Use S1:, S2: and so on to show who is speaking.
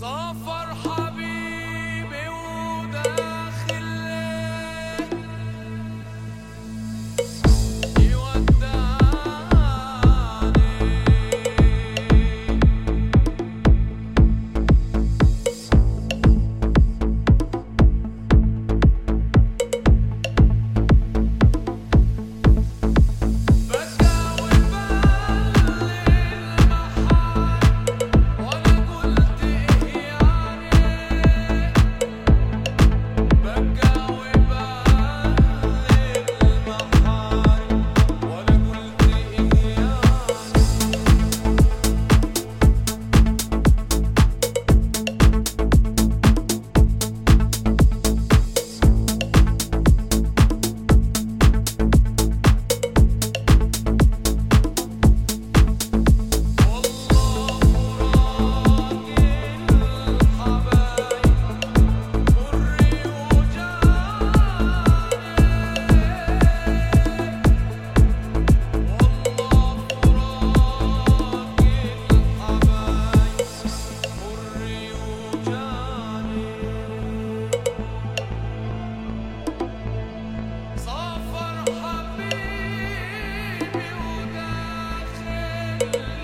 S1: صافر حرب Bye.